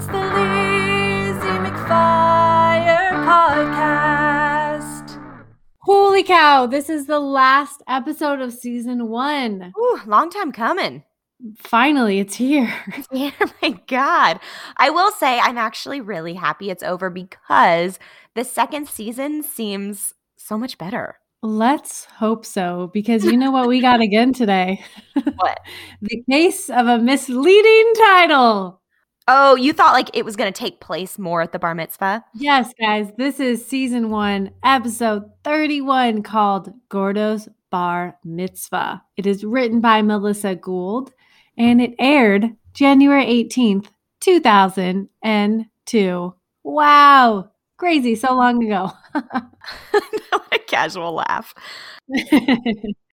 It's the Lizzie McFire podcast. Holy cow, this is the last episode of season one. Ooh, long time coming. Finally, it's here. Yeah, my God. I will say I'm actually really happy it's over because the second season seems so much better. Let's hope so, because you know what we got again today? What? the case of a misleading title. Oh, you thought like it was going to take place more at the bar mitzvah? Yes, guys, this is season one, episode 31, called Gordo's Bar Mitzvah. It is written by Melissa Gould and it aired January 18th, 2002. Wow, crazy, so long ago. a casual laugh.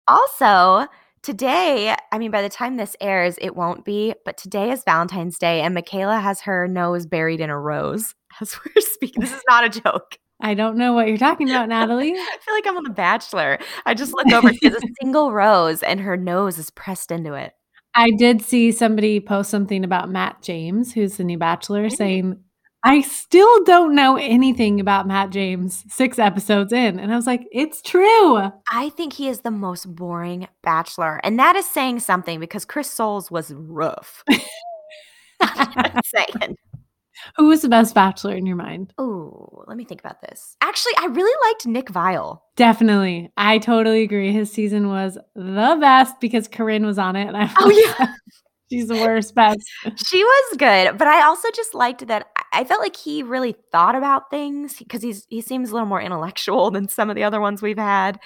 Also, today, I mean, by the time this airs, it won't be, but today is Valentine's Day, and Michaela has her nose buried in a rose as we're speaking. This is not a joke. I don't know what you're talking about, Natalie. I feel like I'm on The Bachelor. I just look over, she has a single rose, and her nose is pressed into it. I did see somebody post something about Matt James, who's the new bachelor, mm. saying, I still don't know anything about Matt James six episodes in. And I was like, it's true. I think he is the most boring bachelor, and that is saying something because Chris Soules was rough. Saying. Who was the best bachelor in your mind? Oh, let me think about this. Actually, I really liked Nick Viall. Definitely. I totally agree. His season was the best because Corinne was on it. And I Oh, yeah. She's the worst best. She was good, but I also just liked that I- felt like he really thought about things because he's he seems a little more intellectual than some of the other ones we've had.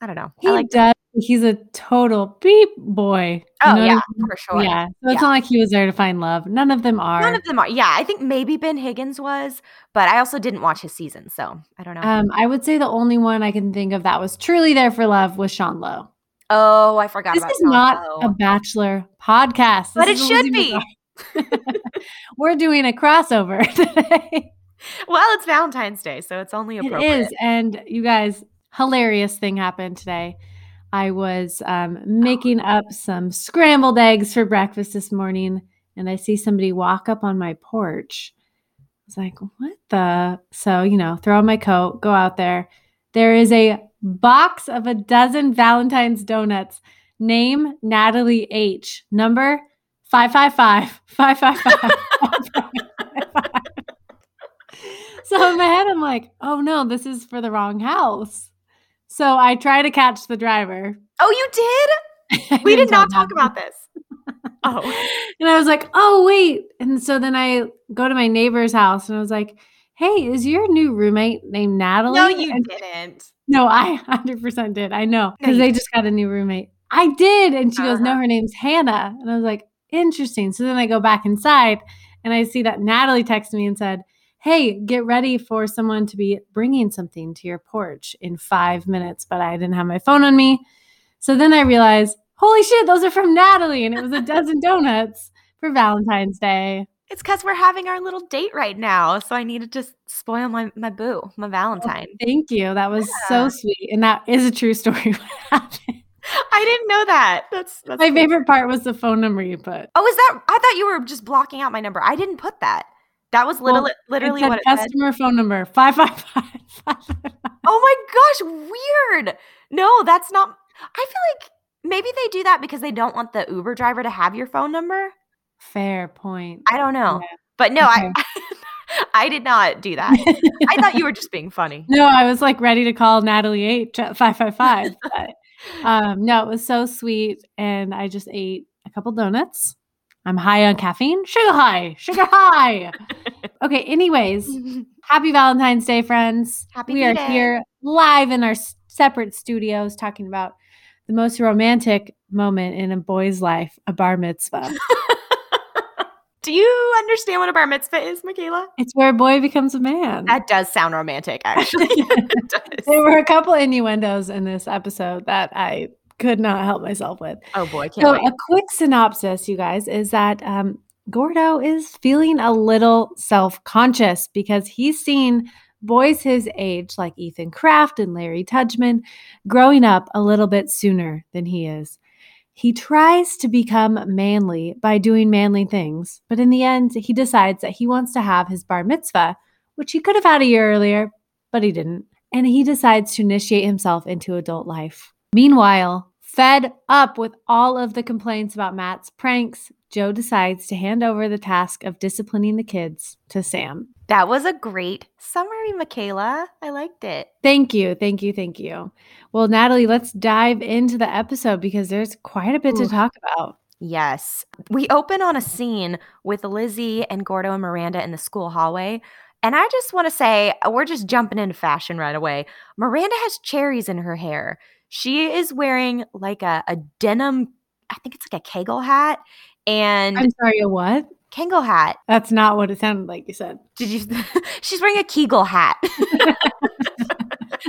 I don't know. He like does. He's a total beep boy. Oh yeah, for sure. Yeah. So it's Yeah. not like he was there to find love. None of them are. None of them are. Yeah, I think maybe Ben Higgins was, but I also didn't watch his season, so I don't know. Um, I would say the only one I can think of that was truly there for love was Sean Lowe. Oh, I forgot This is not a bachelor podcast, But This it is a should be. We're doing a crossover today. Well, it's Valentine's Day, so it's only appropriate. is, and you guys, hilarious thing happened today. I was um, making up some scrambled eggs for breakfast this morning, and I see somebody walk up on my porch. I was like, "What the?" So you know, throw on my coat, go out there. There is a box of a dozen Valentine's donuts. Name Natalie H. Number 555 555. So in my head, I'm like, oh no, this is for the wrong house. So I try to catch the driver. Oh, you did? We did not talk about this. Oh. And I was like, oh, wait. And so then I go to my neighbor's house and I was like, hey, is your new roommate named Natalie? No, you And- didn't. No, I 100% did. I know because they just got a new roommate. I did. And she goes, no, Uh-huh. her name's Hannah. And I was like, interesting. So then I go back inside and I see that Natalie texted me and said, hey, get ready for someone to be bringing something to your porch in five minutes. But I didn't have my phone on me. So then I realized, holy shit, those are from Natalie. And it was a dozen donuts for Valentine's Day. It's because we're having our little date right now, so I need to just spoil my my boo, my oh, Valentine. Thank you. That was Yeah. so sweet. And that is a true story. What happened. I didn't know that. That's that's My cool. favorite part was the phone number you put. Oh, is that? I thought you were just blocking out my number. I didn't put that. That was Well, literally literally it what it said. customer phone number 555. Oh my gosh, weird. No, that's not. I feel like maybe they do that because they don't want the Uber driver to have your phone number. Fair point. I don't know, Yeah. but no, I I did not do that. I thought you were just being funny. no, I was like ready to call Natalie H at 555. but, um, no, it was so sweet. And I just ate a couple donuts. I'm high on caffeine. Sugar high. Sugar high. okay. Anyways, happy Valentine's Day, friends. Happy we are B-Day. here live in our separate studios talking about the most romantic moment in a boy's life, a bar mitzvah. Do you understand what a bar mitzvah is, Michaela? it's where a boy becomes a man. That does sound romantic, actually. there were a couple innuendos in this episode that I could not help myself with. Oh boy, can't So, wait. a quick synopsis, you guys, is that um, Gordo is feeling a little self conscious because he's seen boys his age, like Ethan Kraft and Larry Tudgman, growing up a little bit sooner than he is. He tries to become manly by doing manly things, but in the end, he decides that he wants to have his bar mitzvah, which he could have had a year earlier, but he didn't. And he decides to initiate himself into adult life. Meanwhile, fed up with all of the complaints about Matt's pranks, Joe decides to hand over the task of disciplining the kids to Sam. That was a great summary, Michaela. I liked it. Thank you, thank you, thank you. Well, Natalie, let's dive into the episode because there's quite a bit to talk about. Yes. We open on a scene with Lizzie and Gordo and Miranda in the school hallway. And I just want to say, uh, we're just jumping into fashion right away. Miranda has cherries in her hair. She is wearing like a, a denim, I think it's like a Kegel hat and I'm sorry, a what? Kegel hat. That's not what it sounded like you said. Did you? She's wearing a Kegel hat.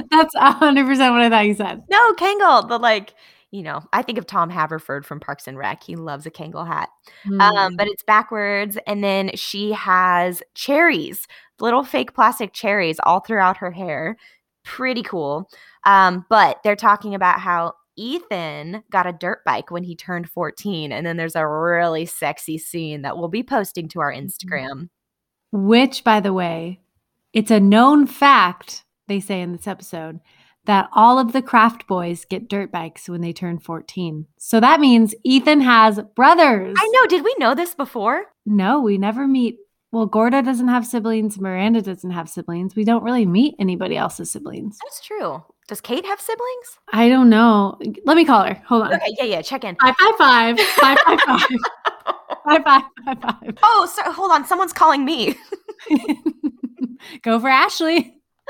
That's 100% what I thought you said. no, Kegel, the like, you know, I think of Tom Haverford from Parks and Rec. He loves a Kegel hat. Um, Mm. but it's backwards, and then she has cherries, little fake plastic cherries all throughout her hair. Pretty cool. Um, but they're talking about how Ethan got a dirt bike when he turned 14, and then there's a really sexy scene that we'll be posting to our mm-hmm. Instagram. Which, by the way, it's a known fact, they say in this episode, that all of the Kraft boys get dirt bikes when they turn 14. So that means Ethan has brothers. I know. Did we know this before? No, we never meet. Well, Gordo doesn't have siblings. Miranda doesn't have siblings. We don't really meet anybody else's siblings. That's true. Does Kate have siblings? I don't know. Let me call her. Hold on. Okay, yeah, yeah. Check in. Five five five. Five five five. five five five five. Oh, so hold on. Someone's calling me. Go for Ashley.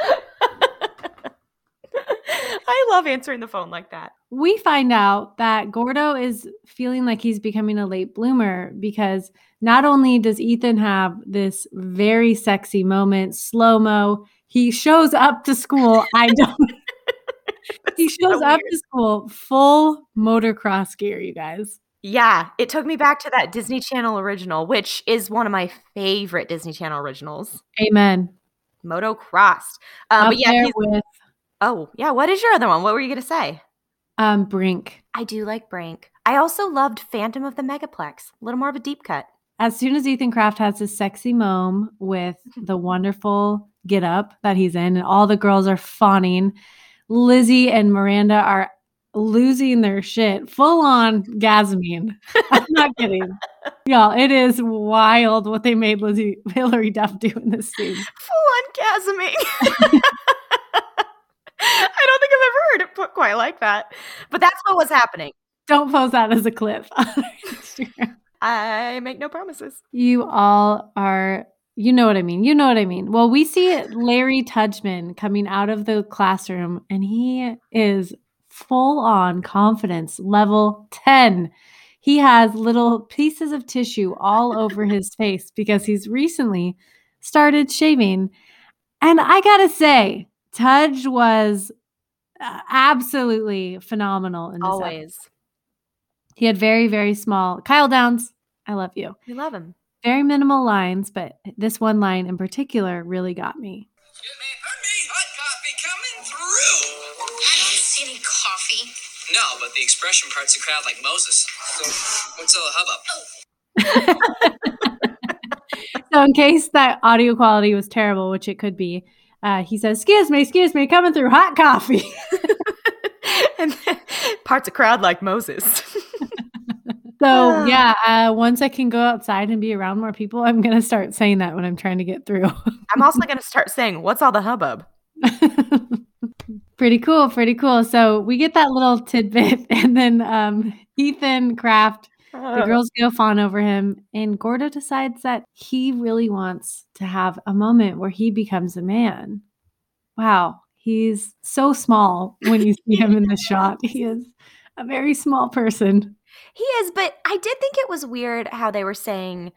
I love answering the phone like that. We find out that Gordo is feeling like he's becoming a late bloomer because not only does Ethan have this very sexy moment, slow mo, he shows up to school. I don't he so shows up weird. to school full motocross gear, you guys. Yeah, it took me back to that Disney Channel original, which is one of my favorite Disney Channel originals. Amen. Motocrossed. Um, but yeah, he's, with oh yeah. What is your other one? What were you gonna say? um, Brink. I do like Brink. I also loved Phantom of the Megaplex. A little more of a deep cut. As soon as Ethan Kraft has his sexy mom with the wonderful get up that he's in, and all the girls are fawning, Lizzie and Miranda are losing their shit, full on gasming. I'm not kidding. Y'all, it is wild what they made Lizzie Hilary Duff do in this scene. Full on gasming. I don't think I've ever heard it put quite like that, but that's what was happening. Don't post that as a clip on our Instagram. I make no promises. You all are, you know what I mean. You know what I mean. Well, we see Larry Tudgman coming out of the classroom and he is full on confidence level 10. He has little pieces of tissue all over his face because he's recently started shaving. And I got to say, Tudge was uh, absolutely phenomenal in this. episode. Always. He had very, very small. Kyle Downes, I love you We love him. Very minimal lines, but this one line in particular really got me. Excuse me, pardon me, hot coffee coming through. I don't see any coffee. No, but the expression parts the crowd like Moses. So, what's all the hubbub? So, in case that audio quality was terrible, which it could be, uh, he says, "Excuse me, excuse me, coming through hot coffee." and then parts a crowd like Moses. so, Ah. yeah, uh, once I can go outside and be around more people, I'm gonna start saying that when I'm trying to get through. I'm also going to start saying, What's all the hubbub? pretty cool, pretty cool. So we get that little tidbit, and then um, Ethan Kraft The girls go fawn over him, and Gordo decides that he really wants to have a moment where he becomes a man. Wow, he's so small when you see him in the shot. He is a very small person. He is, but I did think it was weird how they were saying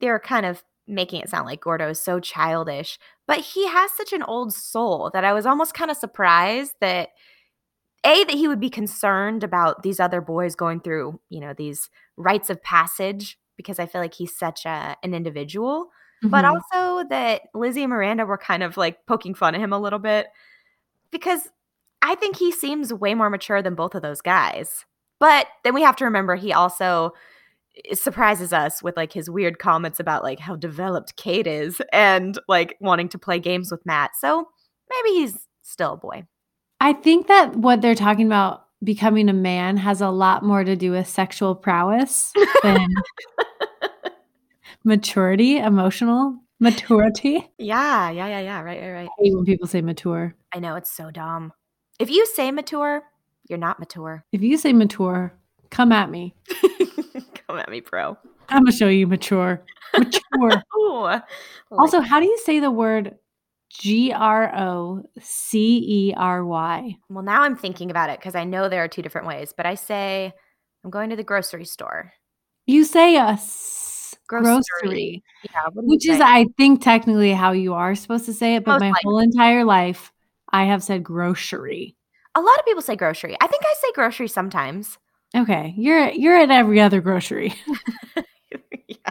they were kind of making it sound like Gordo is so childish, but he has such an old soul that I was almost kind of surprised that a that he would be concerned about these other boys going through, you know, these rites of passage because I feel like he's such a an individual, but Mhm. also that Lizzie and Miranda were kind of like poking fun at him a little bit because I think he seems way more mature than both of those guys. But then we have to remember he also eh, surprises us with like his weird comments about like how developed Kate is and like wanting to play games with Matt. So maybe he's still a boy. I think that what they're talking about becoming a man has a lot more to do with sexual prowess than maturity, emotional maturity. Yeah, yeah, yeah, yeah. Right, right, right. When people say mature. I know it's so dumb. If you say mature, you're not mature. If you say mature, come at me. Come at me, bro. I'm gonna show you mature. Mature. Ooh. also, how do you say the word G R O C E R Y? well, now I'm thinking about it because I know there are two different ways, but I say I'm going to the grocery store. You say a s- Grocery. grocery, Yeah, what do you which is. I think, technically how you are supposed to say it. But Most my likely. whole entire life, I have said grocery. A lot of people say grocery. I think I say grocery sometimes. Okay, you're you're at every other grocery. yeah.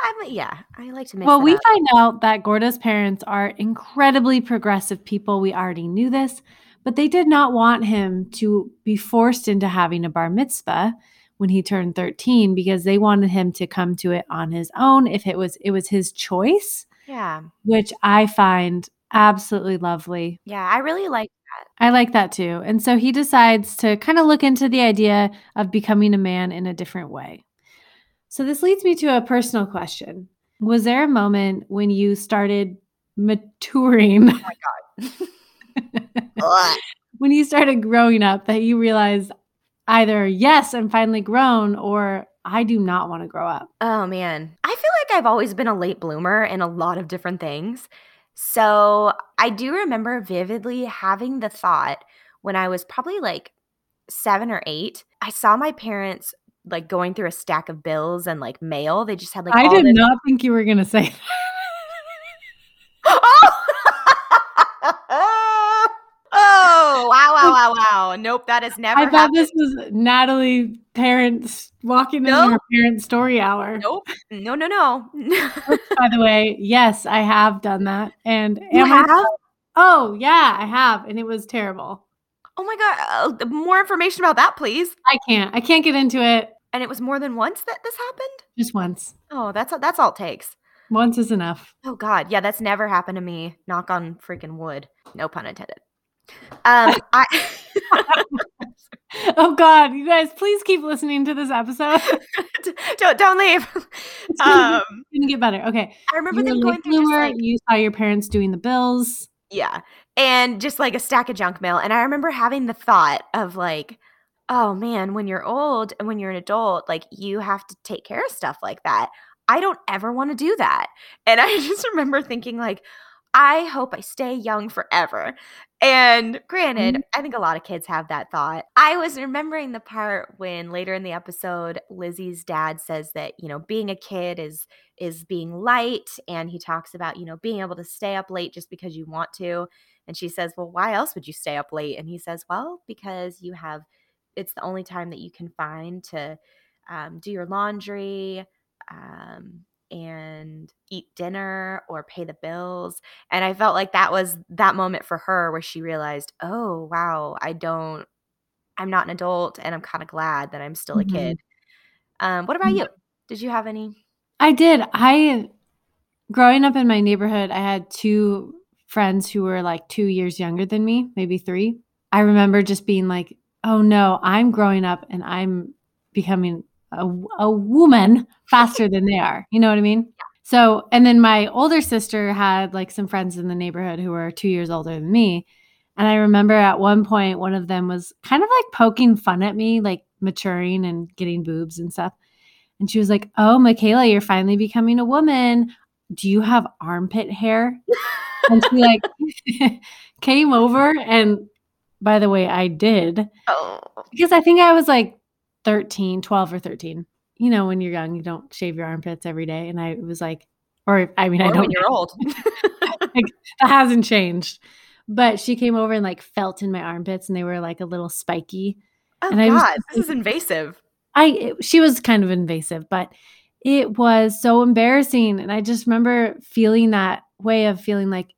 I'm yeah, I like to make. well, we up. find out that Gordo's parents are incredibly progressive people. We already knew this, but they did not want him to be forced into having a bar mitzvah when he turned 13 because they wanted him to come to it on his own if it was it was his choice, Yeah. which I find absolutely lovely. Yeah, I really like I like that too. And so he decides to kind of look into the idea of becoming a man in a different way. So this leads me to a personal question. Was there a moment when you started maturing, oh Ugh. when you started growing up, that you realized either, yes, I'm finally grown, or I do not want to grow up? Oh man. I feel like I've always been a late bloomer in a lot of different things. So I do remember vividly having the thought when I was probably like seven or eight. I saw my parents like going through a stack of bills and like mail. They just had like I did this- not think you were going to say that. oh! oh, wow, wow, Nope, that has never I thought happened. this was Natalie parents walking in No. her parent story hour. Nope. No, no, no. By the way, yes, I have done that. And you am I- have? oh yeah, I have, and it was terrible. Oh my god. Uh, more information about that, please. I can't. I can't get into it. And it was more than once that this happened? Just once. Oh, that's that's all it takes. Once is enough. Oh god. Yeah, that's never happened to me. Knock on freaking wood. No pun intended. Um I Oh God, you guys, please keep listening to this episode. don't don't leave. It's gonna, Um get, it's gonna get better. Okay. I remember them going through bloomer, like you saw your parents doing the bills. Yeah. And just like a stack of junk mail. And I remember having the thought of like, oh man, when you're old and when you're an adult, like you have to take care of stuff like that. I don't ever want to do that. And I just remember thinking, like, I hope I stay young forever. And granted, I think a lot of kids have that thought. I was remembering the part when later in the episode, Lizzie's dad says that, you know, being a kid is is being light and he talks about, you know, being able to stay up late just because you want to. And she says, "Well, why else would you stay up late?" And he says, "Well, because you have it's the only time that you can find to um, do your laundry um, and eat dinner or pay the bills." And I felt like that was that moment for her where she realized, "Oh, wow, I don't I'm not an adult and I'm kind of glad that I'm still a Mhm. kid." Um, what about you? Did you have any I did. I growing up in my neighborhood, I had two friends who were like 2 years younger than me, maybe 3. I remember just being like, "Oh no, I'm growing up and I'm becoming a, a woman faster than they are." You know what I mean? So, and then my older sister had like some friends in the neighborhood who were 2 years older than me. And I remember at one point one of them was kind of like poking fun at me, like maturing and getting boobs and stuff. And she was like, "Oh, Michaela, you're finally becoming a woman. Do you have armpit hair?" and she like came over and by the way, I did Oh, because I think I was like 13, 12 or 13. You know, when you're young, you don't shave your armpits every day and I was like or I mean, I don't when you're old. that hasn't changed. But she came over and like felt in my armpits and they were like a little spiky. oh And I God, just this is invasive. I it- she was kind of invasive, but it was so embarrassing and I just remember feeling that way of feeling like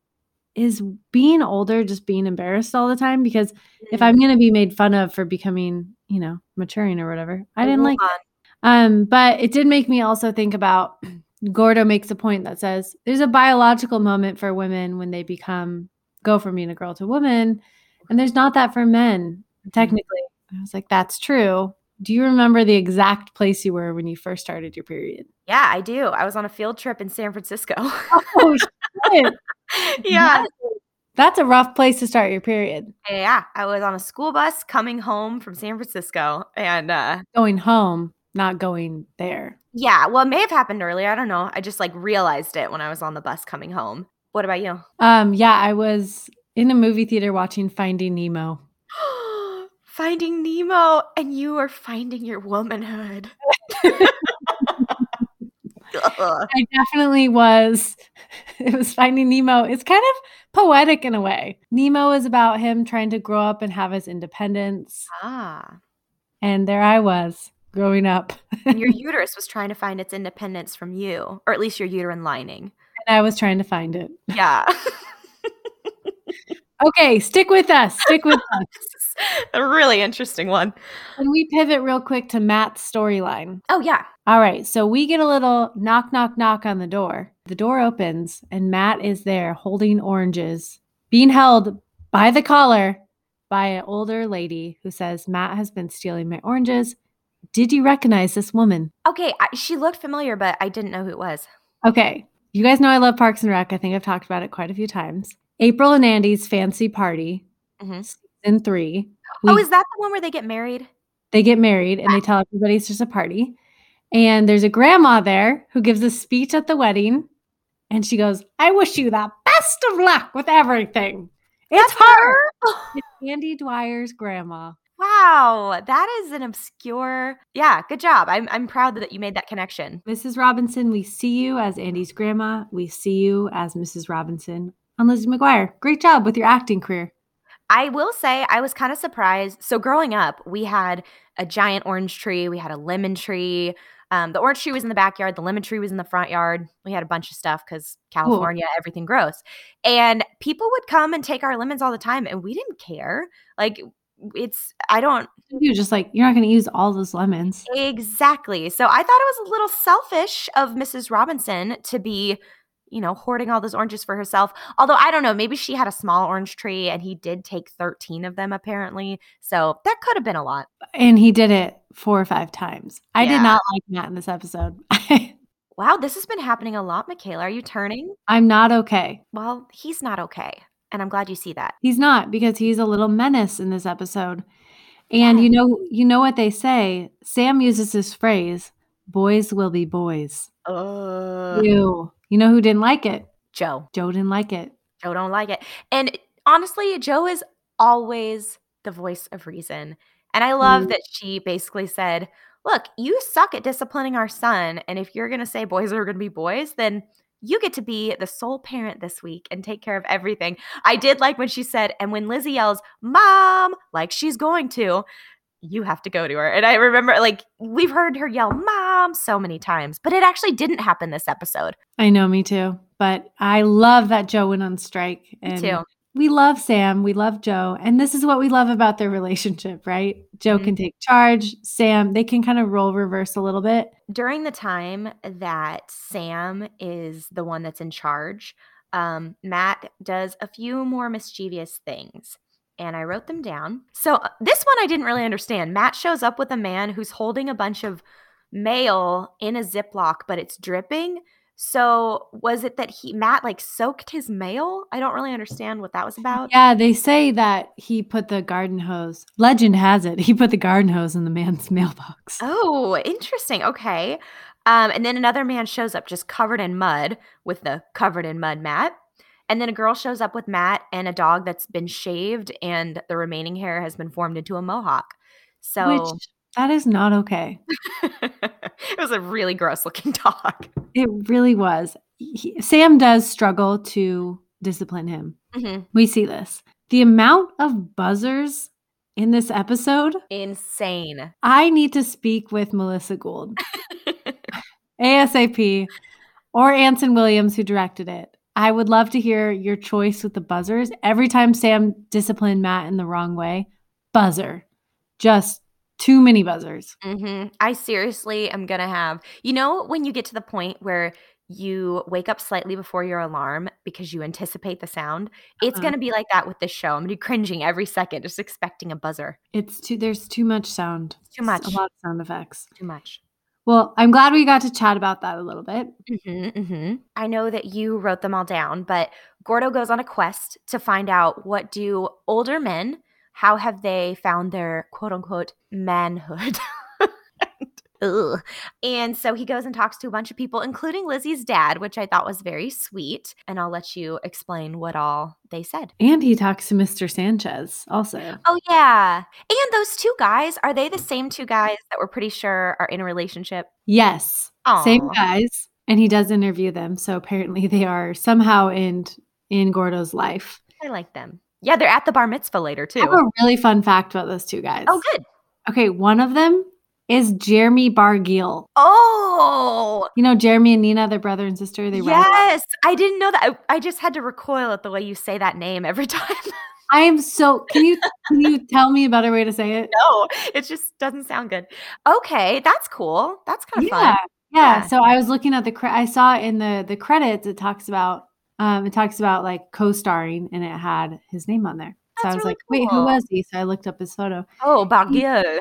is being older just being embarrassed all the time because if I'm mm. going to be made fun of for becoming, you know, maturing or whatever. I didn't like on. Um, but it did make me also think about Gordo makes a point that says there's a biological moment for women when they become go from being a girl to woman, and there's not that for men, technically. I was like, that's true. Do you remember the exact place you were when you first started your period? Yeah, I do. I was on a field trip in San Francisco. Oh shit. yeah. That's a rough place to start your period. Yeah. I was on a school bus coming home from San Francisco. And uh Going home, not going there. yeah, well, it may have happened earlier. I don't know. I just like realized it when I was on the bus coming home. What about you? Um, yeah, I was in a movie theater watching Finding Nemo. finding Nemo and you are finding your womanhood. I definitely was. It was Finding Nemo. It's kind of poetic in a way. Nemo is about him trying to grow up and have his independence. ah. And there I was growing up. And your uterus was trying to find its independence from you, or at least your uterine lining. And I was trying to find it. Yeah. Okay, stick with us. Stick with us. A really interesting one. Can we pivot real quick to Matt's storyline? Oh, yeah. All right, so we get a little knock, knock, knock on the door. The door opens, and Matt is there holding oranges, being held by the collar by an older lady who says, Matt has been stealing my oranges. Did you recognize this woman? Okay. I, she looked familiar, but I didn't know who it was. Okay, you guys know I love Parks and Rec. I think I've talked about it quite a few times. April and Andy's Fancy Party, mm-hmm. season three. oh, is that the one where they get married? they get married and they tell everybody it's just a party. And there's a grandma there who gives a speech at the wedding. And she goes, I wish you the best of luck with everything. It's her. It's Andy Dwyer's grandma. Wow, that is an obscure. Yeah, good job. I'm I'm proud that you made that connection. Mrs. Robinson, we see you as Andy's grandma. We see you as Mrs. Robinson on Lizzie McGuire. Great job with your acting career. I will say I was kind of surprised. So growing up, we had a giant orange tree, we had a lemon tree. Um, the orange tree was in the backyard, the lemon tree was in the front yard. We had a bunch of stuff because California, everything grows. And people would come and take our lemons all the time, and we didn't care. Like it's I don't You just like, you're not going to use all those lemons. Exactly. So I thought it was a little selfish of Mrs. Robinson to be, you know, hoarding all those oranges for herself. Although I don't know, maybe she had a small orange tree and he did take 13 of them apparently. So that could have been a lot. And he did it four or five times. I Yeah. did not like that in this episode. Wow, this has been happening a lot, Michaela. Are you turning? I'm not okay. Well, he's not okay. And I'm glad you see that. He's not because he's a little menace in this episode. And Yeah. you know, you know what they say. Sam uses this phrase, boys will be boys. Uh, You. You know who didn't like it? Joe. Joe didn't like it. Joe don't like it. And honestly, Joe is always the voice of reason. And I love Mhm. that she basically said, Look, you suck at disciplining our son. And if you're going to say boys are going to be boys, then you get to be the sole parent this week and take care of everything. I did like when she said, and when Lizzie yells, Mom, like she's going to, you have to go to her. And I remember, like, we've heard her yell, Mom, so many times, but it actually didn't happen this episode. I know, me too. But I love that Joe went on strike. Me And too. we love Sam. We love Joe. And this is what we love about their relationship, right? Joe Mhm. can take charge. Sam, they can kind of role reverse a little bit. during the time that Sam is the one that's in charge, um, Matt does a few more mischievous things. And I wrote them down. So uh, this one I didn't really understand. Matt shows up with a man who's holding a bunch of mail in a Ziploc, but it's dripping. So was it that he Matt like soaked his mail? I don't really understand what that was about. Yeah, they say that he put the garden hose. Legend has it he put the garden hose in the man's mailbox. Oh, interesting. Okay. Um, and then another man shows up just covered in mud with the covered in mud mat. And then a girl shows up with Matt and a dog that's been shaved and the remaining hair has been formed into a mohawk. So Which that is not okay. it was a really gross looking dog. It really was. He- Sam does struggle to discipline him. Mhm. We see this. The amount of buzzers in this episode, Insane. I need to speak with Melissa Gould, ASAP, or Anson Williams, who directed it. I would love to hear your choice with the buzzers. Every time Sam disciplined Matt in the wrong way, buzzer. Just Too many buzzers. hmm I seriously am gonna have. You know, when you get to the point where you wake up slightly before your alarm because you anticipate the sound, it's Uh-huh. gonna be like that with this show. I'm gonna be cringing every second, just expecting a buzzer. It's too there's too much sound. Too much. A lot of sound effects. Too much. Well, I'm glad we got to chat about that a little bit. hmm hmm I know that you wrote them all down, but Gordo goes on a quest to find out what do older men, how have they found their quote unquote manhood? Ugh. And so he goes and talks to a bunch of people, including Lizzie's dad, which I thought was very sweet. And I'll let you explain what all they said. And he talks to Mr. Sanchez also. Oh, yeah. And those two guys, are they the same two guys that we're pretty sure are in a relationship? Yes. Same guys. And he does interview them. So apparently they are somehow in in Gordo's life. I like them. Yeah, they're at the bar mitzvah later, too. I have a really fun fact about those two guys. Oh, good. Okay, one of them is Jeremy Bargiel. Oh, You know Jeremy and Nina, their brother and sister. They yes. I didn't know that. I, I just had to recoil at the way you say that name every time. I am so. Can you can you tell me a better way to say it? no, it just doesn't sound good. Okay, that's cool. That's kind of yeah, fun. yeah. Yeah. So I was looking at the. Cre- I saw in the the credits it talks about um it talks about like co-starring and it had his name on there. So I was really like, wait, who was he? So I looked up his photo. Oh, Bargiel.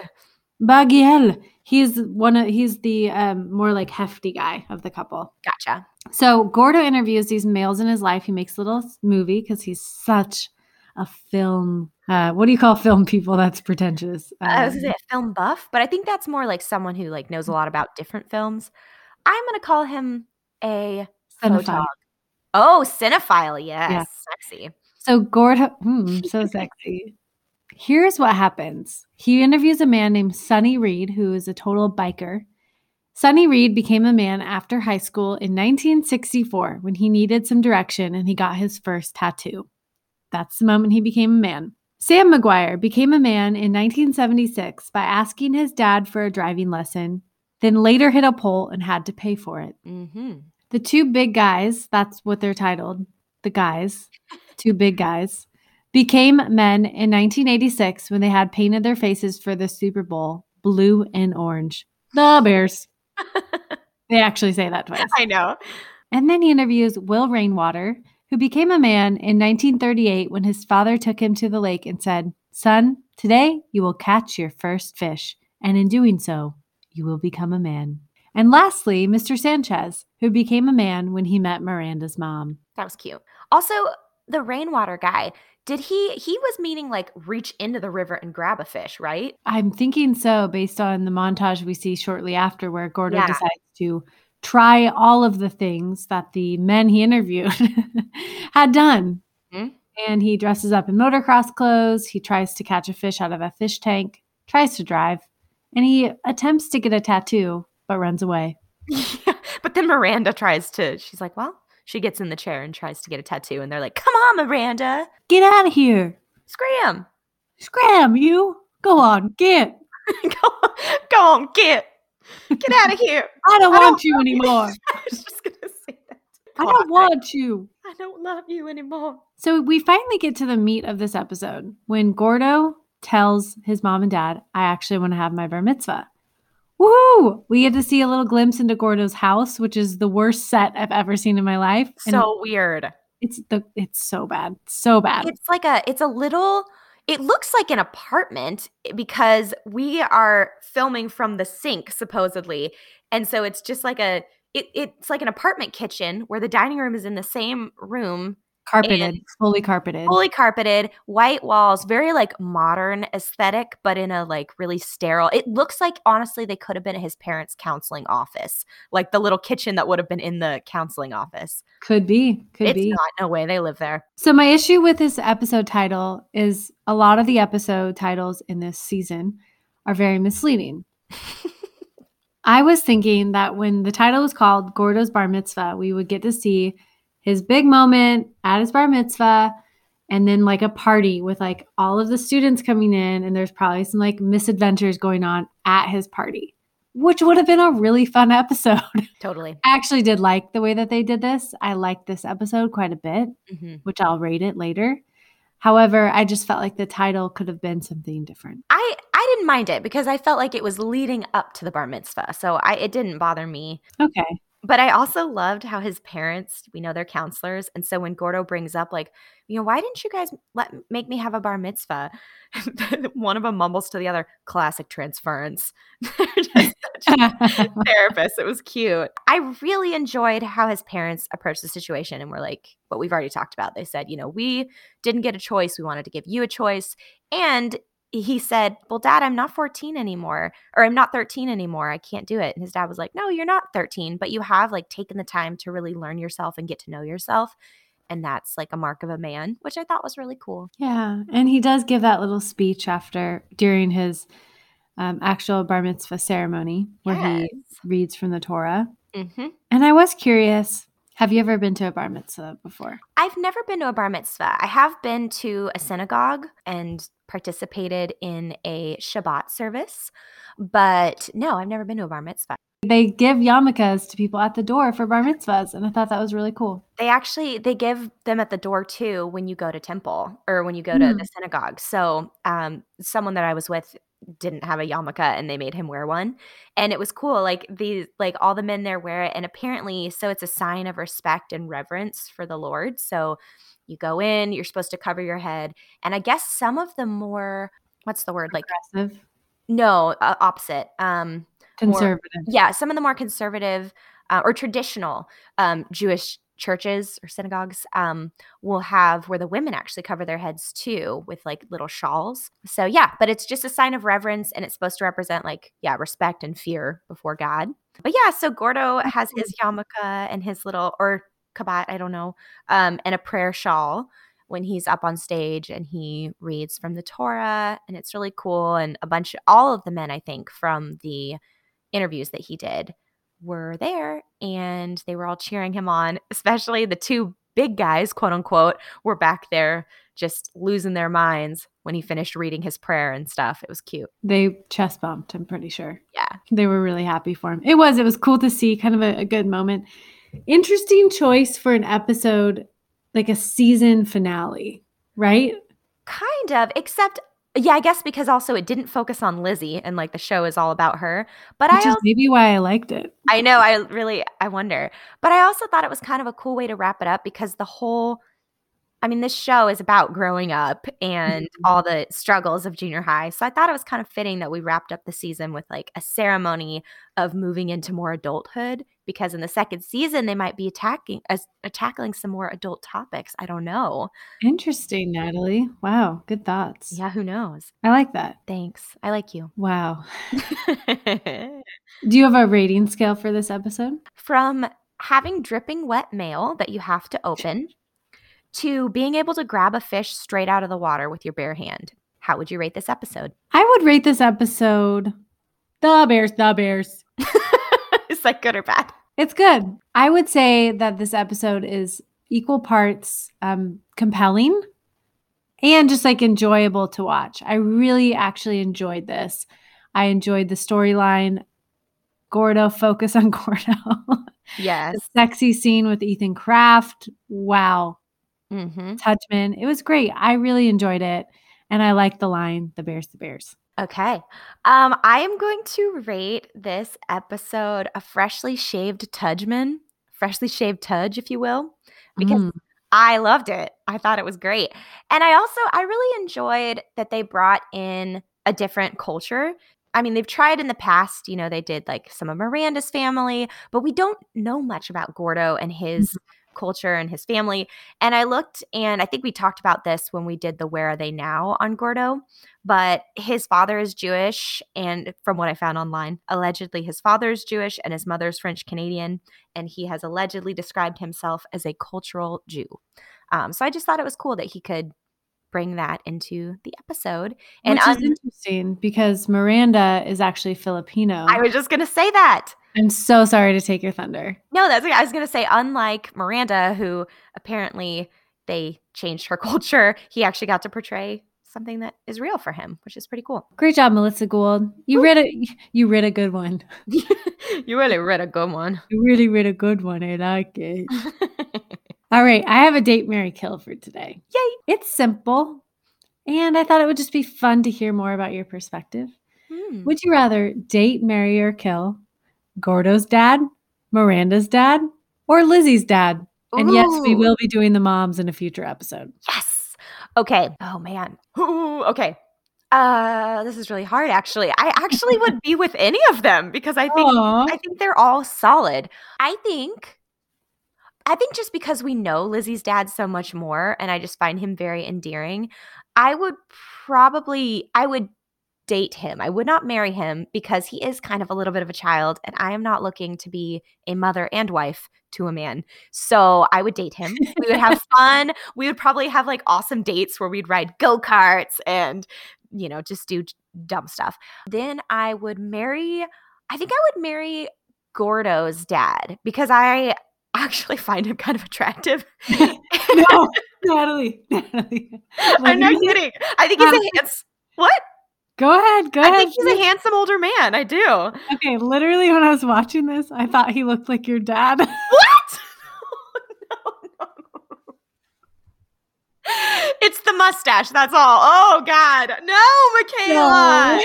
Bagiel. He's one of he's the um more like hefty guy of the couple. Gotcha. So Gordo interviews these males in his life. He makes a little movie because he's such a film. Uh, what do you call film people? That's pretentious. I was Um, gonna say a film buff, but I think that's more like someone who like knows a lot about different films. I'm gonna call him a cinephile. photog. Oh, cinephile. Yes, sexy. So Gordo, hmm, so sexy. Here's what happens. He interviews a man named Sonny Reed, who is a total biker. Sonny Reed became a man after high school in 1964 when he needed some direction and he got his first tattoo. That's the moment he became a man. Sam McGuire became a man in 1976 by asking his dad for a driving lesson, then later hit a pole and had to pay for it. Mm-hmm. The two big guys, that's what they're titled, the guys, two big guys, became men in 1986 when they had painted their faces for the Super Bowl blue and orange. The Bears. They actually say that twice. I know. And then he interviews Will Rainwater, who became a man in 1938 when his father took him to the lake and said, Son, today you will catch your first fish, and in doing so, you will become a man. And lastly, Mr. Sanchez, who became a man when he met Miranda's mom. That was cute. Also, the rainwater guy. Did he? He was meaning like reach into the river and grab a fish, right? I'm thinking so, based on the montage we see shortly after, where Gordo Yeah. decides to try all of the things that the men he interviewed had done. Mhm. And he dresses up in motocross clothes. He tries to catch a fish out of a fish tank, tries to drive, and he attempts to get a tattoo, but runs away. but then Miranda tries to. She's like, well, she gets in the chair and tries to get a tattoo, and they're like, "Come on, Miranda, Get out of here! scram, Scram, you! Go on, get! go, go on, get, get out of here." I don't I don't want you anymore. I was just gonna say that. I don't want you. I don't love you anymore. So we finally get to the meat of this episode when Gordo tells his mom and dad, I actually want to have my bar mitzvah. Woo! We get to see a little glimpse into Gordo's house, which is the worst set I've ever seen in my life. And So weird. it's the it's so bad. So bad. It's like a it's a little it looks like an apartment because we are filming from the sink supposedly. And so it's just like a it, it's like an apartment kitchen where the dining room is in the same room, carpeted, fully carpeted. fully carpeted, white walls, very like modern aesthetic, but in a like really sterile. It looks like honestly they could have been at his parents' counseling office, like the little kitchen that would have been in the counseling office. Could be. Could it's be. not, no way they live there. So my issue with this episode title is a lot of the episode titles in this season are very misleading. I was thinking that when the title was called Gordo's Bar Mitzvah, we would get to see his big moment at his bar mitzvah and then like a party with like all of the students coming in and there's probably some like misadventures going on at his party, which would have been a really fun episode. Totally. I actually did like the way that they did this. I liked this episode quite a bit hmm which I'll rate it later. However, I just felt like the title could have been something different. I I didn't mind it because I felt like it was leading up to the bar mitzvah, so I it didn't bother me. Okay. But I also loved how his parents, we know they're counselors, and so when Gordo brings up like, you know, why didn't you guys let make me have a bar mitzvah? One of them mumbles to the other, classic transference. They're just such therapists. It was cute. I really enjoyed how his parents approached the situation and were like, what we've already talked about. They said, you know, we didn't get a choice. We wanted to give you a choice. And he said, Well, dad, I'm not 14 anymore, or I'm not 13 anymore. I can't do it. And his dad was like, No, you're not 13, but you have like taken the time to really learn yourself and get to know yourself. And that's like a mark of a man, which I thought was really cool. yeah. And he does give that little speech after, during his um, actual bar mitzvah ceremony where he reads from the Torah. hmm And I was curious have you ever been to a bar mitzvah before? I've never been to a bar mitzvah. I have been to a synagogue and participated in a Shabbat service, but no, I've never been to a bar mitzvah. They give yarmulkes to people at the door for bar mitzvahs, and I thought that was really cool. They actually they give them at the door too when you go to temple or when you go to Mm. the synagogue. So, um, someone that I was with didn't have a yarmulke and they made him wear one, and it was cool. Like these, like all the men there wear it, and apparently, so it's a sign of respect and reverence for the Lord. So, you go in, you're supposed to cover your head, and I guess some of the more what's the word like Aggressive, no uh, opposite um conservative. yeah, some of the more conservative uh, or traditional um, Jewish churches or synagogues um, will have where the women actually cover their heads too with like little shawls. So yeah, but it's just a sign of reverence and it's supposed to represent like yeah respect and fear before God. But yeah, so Gordo has his yarmulke and his little or kabbat, I don't know, um, and a prayer shawl when he's up on stage and he reads from the Torah and it's really cool and a bunch of all of the men I think from the interviews that he did were there and they were all cheering him on, especially the two big guys, quote unquote, were back there just losing their minds when he finished reading his prayer and stuff. It was cute. They chest bumped, I'm pretty sure. Yeah. They were really happy for him. It was, it was cool to see, kind of a, a good moment. Interesting choice for an episode, like a season finale, right? Kind of, except yeah, I guess because also it didn't focus on Lizzie and like the show is all about her. But Which I is also, maybe why I liked it. I know I really I wonder. But I also thought it was kind of a cool way to wrap it up because the whole I mean, this show is about growing up and Mhm. all the struggles of junior high. So I thought it was kind of fitting that we wrapped up the season with like a ceremony of moving into more adulthood because in the second season they might be attacking as uh, tackling some more adult topics. I don't know. Interesting, Natalie. Wow, good thoughts. Yeah, who knows? I like that. Thanks. I like you. Wow. Do you have a rating scale for this episode? From having dripping wet mail that you have to open to being able to grab a fish straight out of the water with your bare hand. How would you rate this episode? I would rate this episode the Bears, the Bears. Is that good or bad? It's good. I would say that this episode is equal parts um, compelling and just like enjoyable to watch. I really actually enjoyed this. I enjoyed the storyline. Gordo, focus on Gordo. Yes. the sexy scene with Ethan Kraft. Wow. Mm-hmm. Tudgman. It was great. I really enjoyed it. And I like the line, the Bears, the Bears. Okay. Um, I am going to rate this episode a freshly shaved Tudgman, freshly shaved Tudge, if you will, because Mm. I loved it. I thought it was great. And I also, I really enjoyed that they brought in a different culture. I mean, they've tried in the past, you know, they did like some of Miranda's family, but we don't know much about Gordo and his culture and his family. And I looked, and I think we talked about this when we did the Where Are They Now on Gordo, but his father is Jewish. And from what I found online, allegedly his father is Jewish and his mother's French Canadian. And he has allegedly described himself as a cultural Jew. Um, so I just thought it was cool that he could bring that into the episode. And Which is un- interesting because Miranda is actually Filipino. I was just going to say that. I'm so sorry to take your thunder. No, that's okay. I was going to say, unlike Miranda, who apparently they changed her culture, he actually got to portray something that is real for him, which is pretty cool. Great job, Melissa Gould. You read a you read a good one. you really read a good one. You really read a good one. I like it. All right, I have a date Marry Kill for today. Yay. It's simple, and I thought it would just be fun to hear more about your perspective. Hmm. Would you rather date, marry, or kill Gordo's dad, Miranda's dad, or Lizzie's dad? And yes, we will be doing the moms in a future episode. Yes. Okay. Oh man. Ooh, okay. Uh this is really hard actually. I actually would be with any of them because I think Aw. I think they're all solid. I think I think just because we know Lizzie's dad so much more and I just find him very endearing, I would probably I would date him. I would not marry him because he is kind of a little bit of a child and I am not looking to be a mother and wife to a man. So I would date him. We would have fun. We would probably have like awesome dates where we'd ride go-karts and you know, just do dumb stuff. Then I would marry I think I would marry Gordo's dad because I actually find him kind of attractive. no, Natalie. Natalie. I'm not kidding. I think he's a handsome what? Go ahead. Go I ahead. I think he's a handsome older man. I do. Okay, literally, when I was watching this, I thought he looked like your dad. What? no, no, no. It's the mustache. That's all. Oh God, no, Michaela.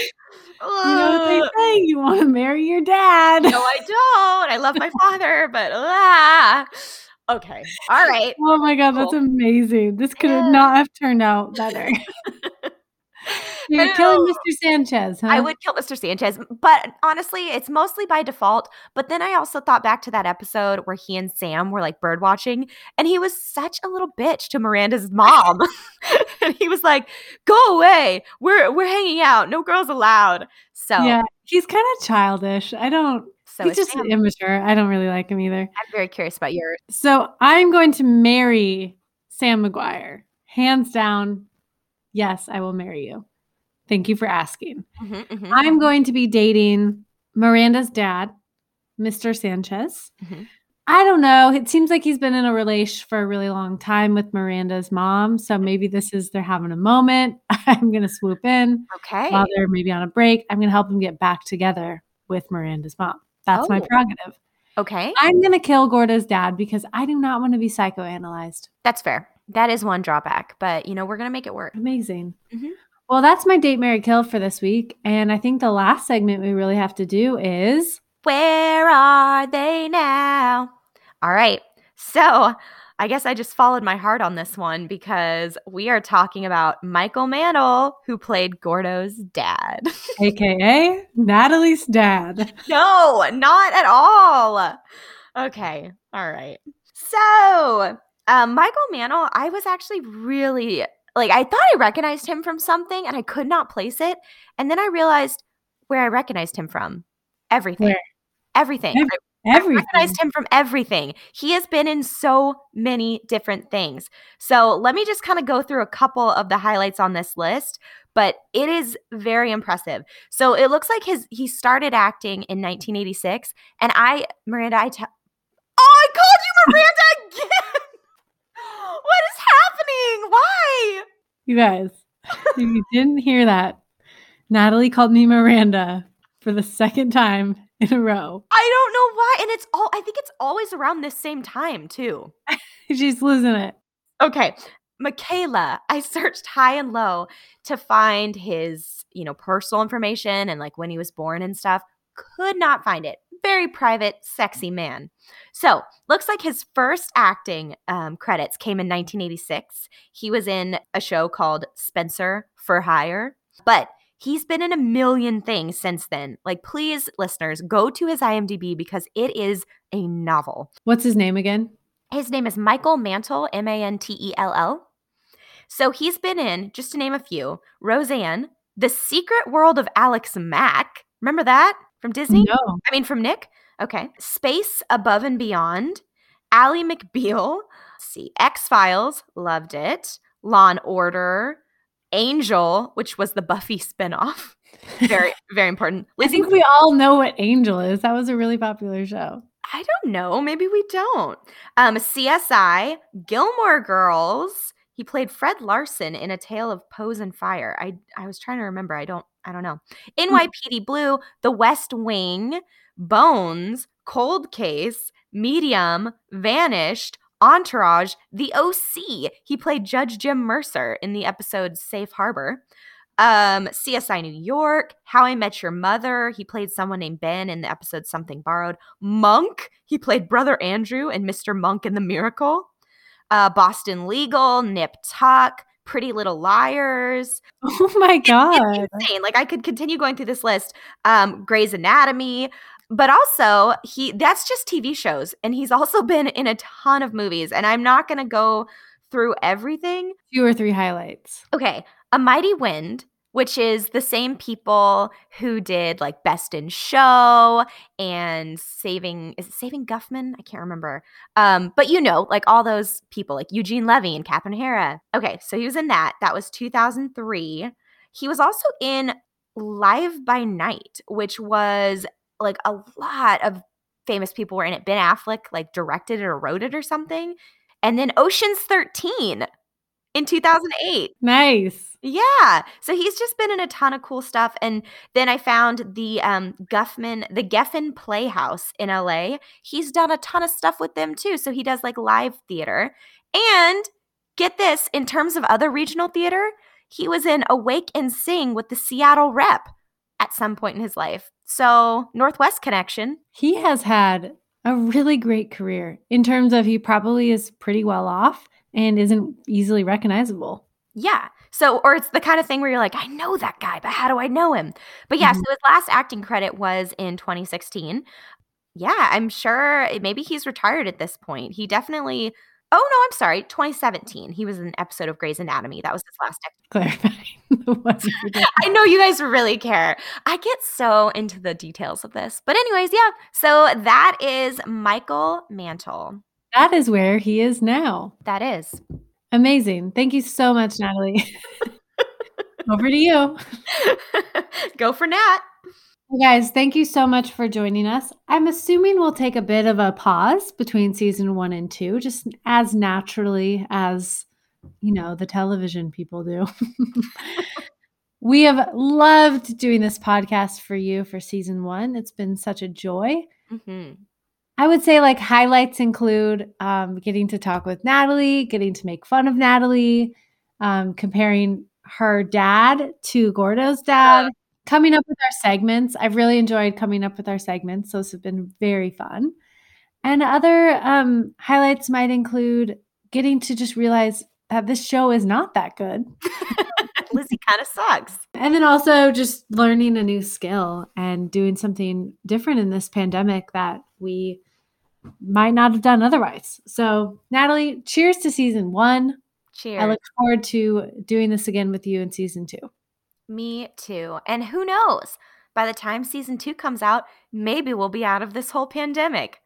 You know what they say? You want to marry your dad. No, I don't. I love my father, but ah. Okay. All right. Oh my god, that's amazing. This could Yeah. not have turned out better. You're killing Mr. Sanchez, huh? I would kill Mr. Sanchez, but honestly, it's mostly by default. But then I also thought back to that episode where he and Sam were like bird watching, and he was such a little bitch to Miranda's mom. and he was like, "Go away. We're we're hanging out. No girls allowed." So Yeah, he's kind of childish. I don't. so he's just Sam. immature. I don't really like him either. I'm very curious about yours. So I'm going to marry Sam McGuire, hands down. Yes, I will marry you. Thank you for asking. Mhm, mhm. I'm going to be dating Miranda's dad, Mr. Sanchez. Mhm. I don't know. It seems like he's been in a relation for a really long time with Miranda's mom. So maybe this is they're having a moment. I'm going to swoop in okay. while they're maybe on a break. I'm going to help them get back together with Miranda's mom. That's my Oh. prerogative. Okay. I'm going to kill Gordo's dad because I do not want to be psychoanalyzed. That's fair. That is one drawback, but you know, we're going to make it work. Amazing. Mhm. Well, that's my date, Marry Kill for this week. And I think the last segment we really have to do is Where are they now? All right. So I guess I just followed my heart on this one because we are talking about Michael Mantell, who played Gordo's dad. AKA Natalie's dad. no, not at all. Okay. All right. So, um, Michael Mantell, I was actually really like, I thought I recognized him from something and I could not place it. And then I realized where I recognized him from everything. Where? Everything. Ev- I Everything. recognized him from everything. He has been in so many different things. So let me just kind of go through a couple of the highlights on this list, but it is very impressive. So it looks like his he started acting in 1986, and I Miranda, I tell. Oh, I called you Miranda again. What is happening? Why? You guys, if you didn't hear that, Natalie called me Miranda for the second time in a row. I don't know why, and it's all. I think it's always around this same time too. She's losing it. Okay. Michaela, I searched high and low to find his, you know, personal information and like when he was born and stuff. Could not find it. Very private, sexy man. So, looks like his first acting um, credits came in 1986. He was in a show called Spencer for Hire, but he's been in a million things since then. Like, please, listeners, go to his IMDb because it is a novel. What's his name again? His name is Michael Mantell, M A N T E L L. So he's been in, just to name a few, Roseanne, The Secret World of Alex Mack. Remember that from Disney? No. I mean, from Nick. Okay. Space Above and Beyond, Ally McBeal. See, X Files, loved it. Law and Order, Angel, which was the Buffy spinoff. Very, very important. I think we all know what Angel is. That was a really popular show. I don't know. Maybe we don't. Um, CSI, Gilmore Girls. He played Fred Larson in A Tale of Pose and Fire. I I was trying to remember. I don't. I don't know. NYPD Blue, The West Wing, Bones, Cold Case, Medium, Vanished, Entourage, The OC. He played Judge Jim Mercer in the episode Safe Harbor. Um, CSI New York, How I Met Your Mother. He played someone named Ben in the episode Something Borrowed. Monk. He played Brother Andrew and Mr. Monk in the Miracle. Uh, Boston Legal, Nip Tuck, Pretty Little Liars. Oh my god. Insane. Like I could continue going through this list. Um, Grey's Anatomy, but also he that's just TV shows, and he's also been in a ton of movies. And I'm not gonna go through everything. Two or three highlights. Okay, A Mighty Wind, which is the same people who did like Best in Show and Saving is it Saving Guffman? I can't remember. Um, but you know, like all those people, like Eugene Levy and Catherine O'Hara. Okay, so he was in that. That was 2003. He was also in Live by Night, which was like a lot of famous people were in it. Ben Affleck like directed it or wrote it or something. And then Ocean's 13 in 2008. Nice. Yeah. So he's just been in a ton of cool stuff. And then I found the um Guffman, the Geffen Playhouse in LA. He's done a ton of stuff with them too. So he does like live theater. And get this, in terms of other regional theater, he was in Awake and Sing with the Seattle Rep at some point in his life. So Northwest connection. He has had a really great career in terms of he probably is pretty well off and isn't easily recognizable. Yeah. So, or it's the kind of thing where you're like, I know that guy, but how do I know him? But yeah, Mhm. so his last acting credit was in 2016. Yeah, I'm sure maybe he's retired at this point. He definitely, oh no, I'm sorry, 2017. He was in an episode of Grey's Anatomy. That was his last. act- Clarifying the one for the- I know you guys really care. I get so into the details of this. But, anyways, yeah. So that is Michael Mantell. That is where he is now. That is. Amazing. Thank you so much, Natalie. Over to you. Go for Nat. Well, guys, thank you so much for joining us. I'm assuming we'll take a bit of a pause between season one and two, just as naturally as, you know, the television people do. we have loved doing this podcast for you for season one. It's been such a joy. hmm I would say like highlights include um, getting to talk with Natalie, getting to make fun of Natalie, um, comparing her dad to Gordo's dad, coming up with our segments. I've really enjoyed coming up with our segments. So those have been very fun. And other um, highlights might include getting to just realize that this show is not that good. Lizzie kind of sucks. And then also just learning a new skill and doing something different in this pandemic that we might not have done otherwise. So, Natalie, cheers to season one. Cheers. I look forward to doing this again with you in season two. Me too. And who knows? By the time season two comes out, maybe we'll be out of this whole pandemic.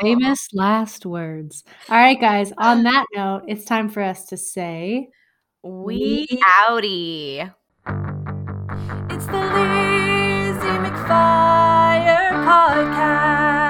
Famous last words. All right, guys. On that note, it's time for us to say, We, Howdy. outie. It's the Lizzie McFire podcast.